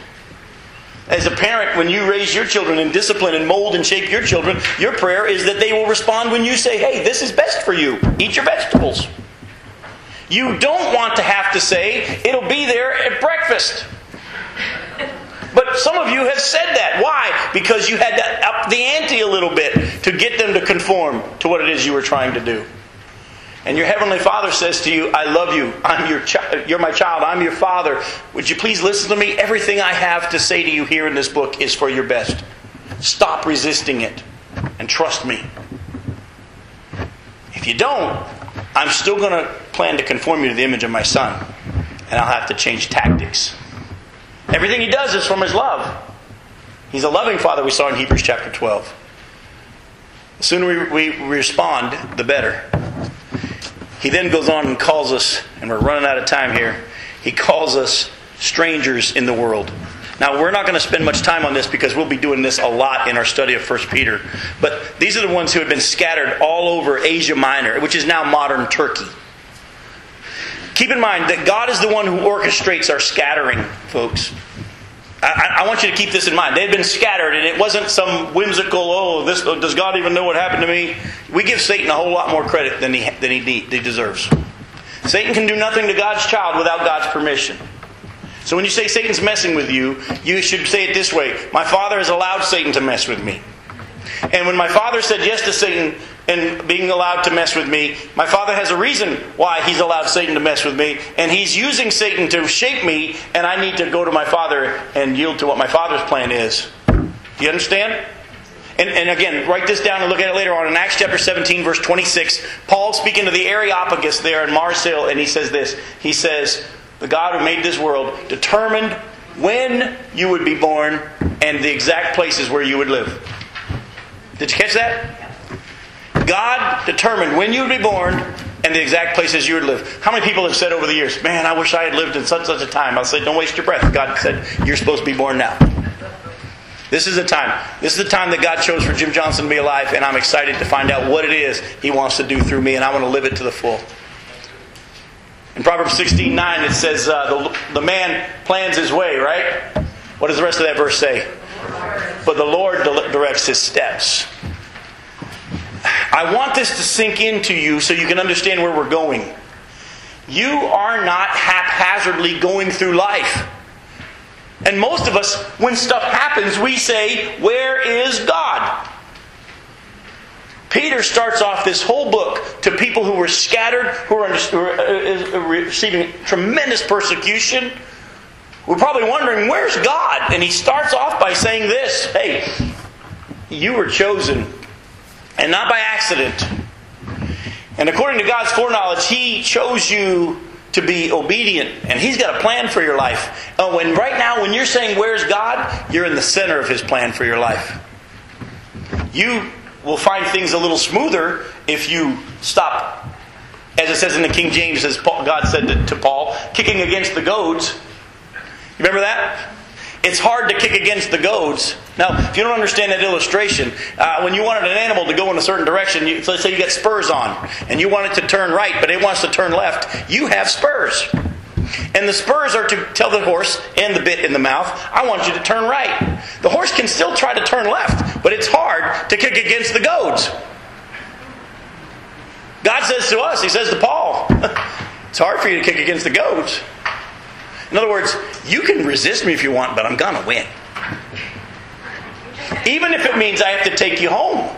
As a parent, when you raise your children and discipline and mold and shape your children, your prayer is that they will respond when you say, hey, this is best for you. Eat your vegetables. You don't want to have to say, it'll be there at breakfast. Some of you have said that. Why? Because you had to up the ante a little bit to get them to conform to what it is you were trying to do. And your heavenly Father says to you, "I love you. I'm your chi- you're my child. I'm your father. Would you please listen to me? Everything I have to say to you here in this book is for your best. Stop resisting it and trust me. If you don't, I'm still going to plan to conform you to the image of my son, and I'll have to change tactics." Everything he does is from his love. He's a loving father, we saw in Hebrews chapter 12. The sooner we, we respond, the better. He then goes on and calls us, and we're running out of time here. He calls us strangers in the world. Now, we're not going to spend much time on this because we'll be doing this a lot in our study of 1 Peter. But these are the ones who have been scattered all over Asia Minor, which is now modern Turkey. Keep in mind that God is the one who orchestrates our scattering, folks. I, I, want you to keep this in mind. They'd been scattered, and it wasn't some whimsical, oh, this, does God even know what happened to me? We give Satan a whole lot more credit than he, than he, he deserves. Satan can do nothing to God's child without God's permission. So when you say Satan's messing with you, you should say it this way My Father has allowed Satan to mess with me. And when my Father said yes to Satan, and being allowed to mess with me. My father has a reason why he's allowed Satan to mess with me, and he's using Satan to shape me, and I need to go to my father and yield to what my father's plan is. Do you understand? And, and, again, write this down and look at it later on. In Acts chapter 17, verse 26, Paul speaking to the Areopagus there in Mars Hill, and he says this. He says, The God who made this world determined when you would be born and the exact places where you would live. Did you catch that? God determined when you would be born and the exact places you would live. How many people have said over the years, Man, I wish I had lived in such such a time? I'll say, Don't waste your breath. God said, You're supposed to be born now. This is the time. This is the time that God chose for Jim Johnson to be alive, and I'm excited to find out what it is He wants to do through me, and I want to live it to the full. In Proverbs 16 9, it says, uh, the, the man plans his way, right? What does the rest of that verse say? But the Lord directs his steps. I want this to sink into you so you can understand where we're going. You are not haphazardly going through life. And most of us, when stuff happens, we say, Where is God? Peter starts off this whole book to people who were scattered, who are, uh, uh, receiving tremendous persecution. We're probably wondering, Where's God? And he starts off by saying this Hey, you were chosen and not by accident. And according to God's foreknowledge, He chose you to be obedient, and He's got a plan for your life. Uh, oh, and right now, when you're saying, Where's God? you're in the center of His plan for your life. You will find things a little smoother if you stop, as it says in the King James, as God said to Paul, kicking against the goads. You remember that? It's hard to kick against the goads. Now, if you don't understand that illustration, uh, when you wanted an animal to go in a certain direction, you, so let's say you got spurs on, and you want it to turn right, but it wants to turn left, you have spurs. And the spurs are to tell the horse and the bit in the mouth, I want you to turn right. The horse can still try to turn left, but it's hard to kick against the goads. God says to us, He says to Paul, it's hard for you to kick against the goads. In other words, you can resist me if you want, but I'm going to win. Even if it means I have to take you home.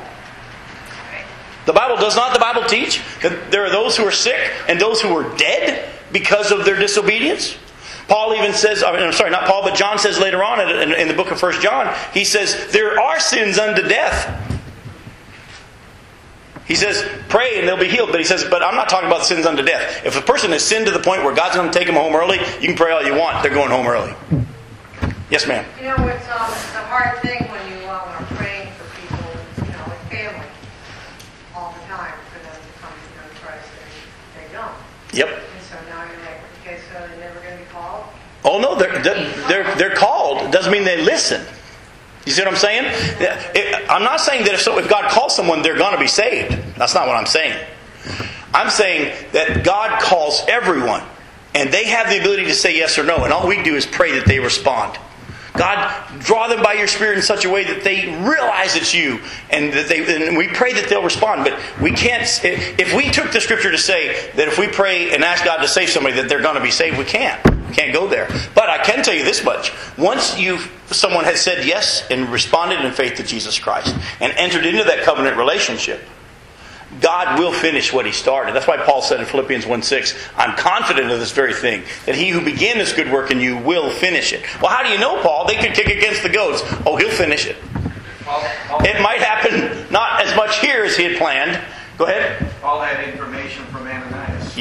The Bible does not the Bible teach that there are those who are sick and those who are dead because of their disobedience? Paul even says, uh, I'm sorry, not Paul, but John says later on in, in the book of First John, he says, there are sins unto death. He says, pray and they'll be healed. But he says, but I'm not talking about sins unto death. If a person has sinned to the point where God's going to take them home early, you can pray all you want. They're going home early. Yes, ma'am. You know, it's, um, it's a hard thing when you um, are praying for people, you know, with family all the time for them to come to know Christ and they don't. Yep. And so now you're like, okay, so they're never going to be called? Oh no, they're they're they're called. It doesn't mean they listen. You see what I'm saying? I'm not saying that if, so, if God calls someone, they're going to be saved. That's not what I'm saying. I'm saying that God calls everyone, and they have the ability to say yes or no, and all we do is pray that they respond. God, draw them by your Spirit in such a way that they realize it's you, and that they. And we pray that they'll respond. But we can't. If we took the Scripture to say that if we pray and ask God to save somebody, that they're going to be saved, we can't. Can't go there. But I can tell you this much: once you someone has said yes and responded in faith to Jesus Christ and entered into that covenant relationship, God will finish what He started. That's why Paul said in Philippians 1 6, I'm confident of this very thing, that He who began this good work in you will finish it. Well, how do you know, Paul? They could kick against the goats. Oh, He'll finish it. It might happen not as much here as He had planned. Go ahead. Paul had information from Ananias.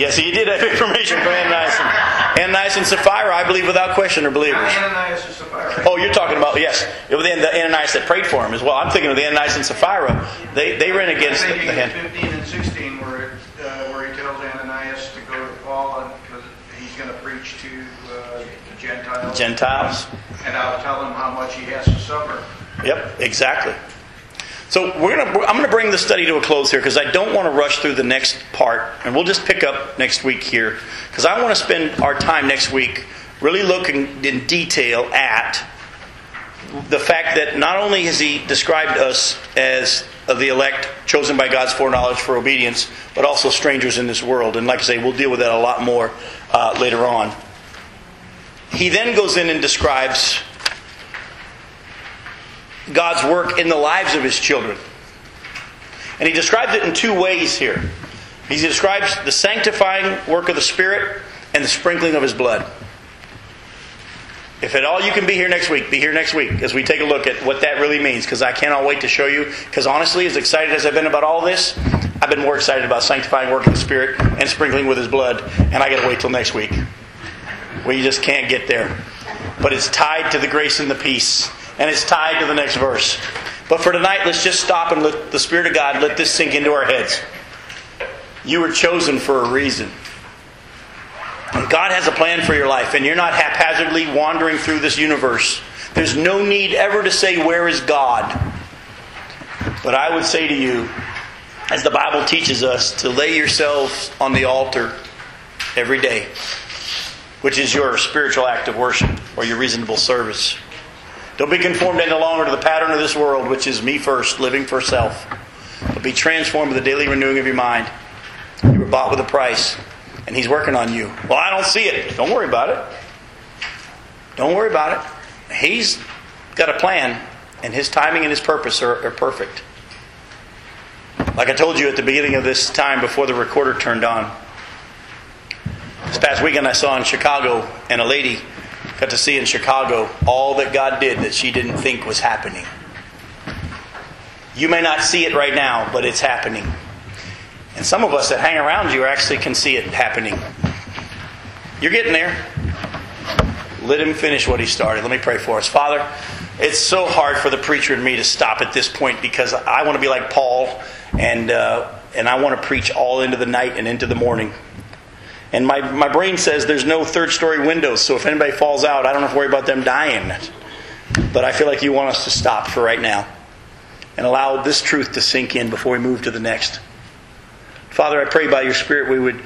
Yes, he did have information from Ananias and, Ananias and Sapphira, I believe, without question, are believers. Ananias and Sapphira. Oh, you're talking about, yes. It was the Ananias that prayed for him as well. I'm thinking of the Ananias and Sapphira. They, they ran against the, the hand. 15 and 16 where, it, uh, where he tells Ananias to go to Paul because he's going to preach to uh, the Gentiles. Gentiles. And I'll tell him how much he has to suffer. Yep, exactly. So gonna, I'm going to bring the study to a close here because I don't want to rush through the next part, and we'll just pick up next week here because I want to spend our time next week really looking in detail at the fact that not only has he described us as the elect chosen by God's foreknowledge for obedience, but also strangers in this world. And like I say, we'll deal with that a lot more uh, later on. He then goes in and describes God's work in the lives of his children. And he describes it in two ways here. He describes the sanctifying work of the Spirit and the sprinkling of his blood. If at all you can be here next week, be here next week as we take a look at what that really means because I cannot wait to show you. Because honestly, as excited as I've been about all this, I've been more excited about sanctifying work of the Spirit and sprinkling with his blood. And I got to wait till next week. We just can't get there. But it's tied to the grace and the peace and it's tied to the next verse. But for tonight, let's just stop and let the Spirit of God let this sink into our heads. You were chosen for a reason. And God has a plan for your life, and you're not haphazardly wandering through this universe. There's no need ever to say, Where is God? But I would say to you, as the Bible teaches us, to lay yourselves on the altar every day, which is your spiritual act of worship or your reasonable service. Don't be conformed any longer to the pattern of this world, which is me first, living for self. But be transformed with the daily renewing of your mind. You were bought with a price, and He's working on you. Well, I don't see it. Don't worry about it. Don't worry about it. He's got a plan, and His timing and His purpose are, are perfect. Like I told you at the beginning of this time before the recorder turned on. This past weekend I saw in Chicago, and a lady got to see in Chicago all that God did that she didn't think was happening. You may not see it right now, but it's happening. And some of us that hang around you actually can see it happening. You're getting there. Let him finish what he started. Let me pray for us. Father, it's so hard for the preacher and me to stop at this point because I want to be like Paul and, uh, and I want to preach all into the night and into the morning. And my, my brain says there's no third story windows, so if anybody falls out, I don't have to worry about them dying. But I feel like you want us to stop for right now and allow this truth to sink in before we move to the next. Father, I pray by your Spirit we would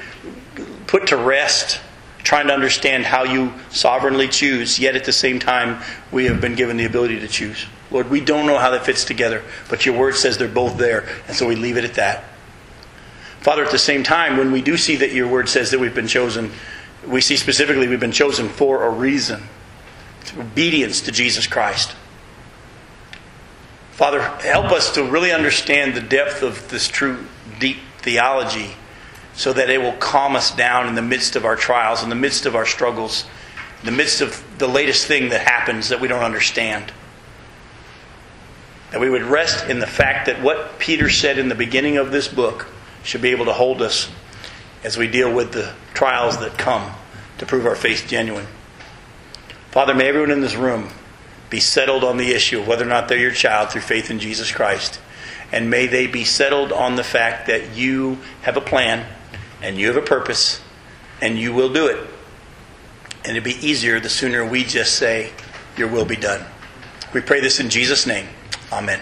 put to rest trying to understand how you sovereignly choose, yet at the same time, we have been given the ability to choose. Lord, we don't know how that fits together, but your word says they're both there, and so we leave it at that. Father, at the same time, when we do see that your word says that we've been chosen, we see specifically we've been chosen for a reason obedience to Jesus Christ. Father, help us to really understand the depth of this true deep theology so that it will calm us down in the midst of our trials, in the midst of our struggles, in the midst of the latest thing that happens that we don't understand. That we would rest in the fact that what Peter said in the beginning of this book should be able to hold us as we deal with the trials that come to prove our faith genuine. Father, may everyone in this room be settled on the issue of whether or not they're your child through faith in Jesus Christ. And may they be settled on the fact that you have a plan and you have a purpose and you will do it. And it'd be easier the sooner we just say, Your will be done. We pray this in Jesus' name. Amen.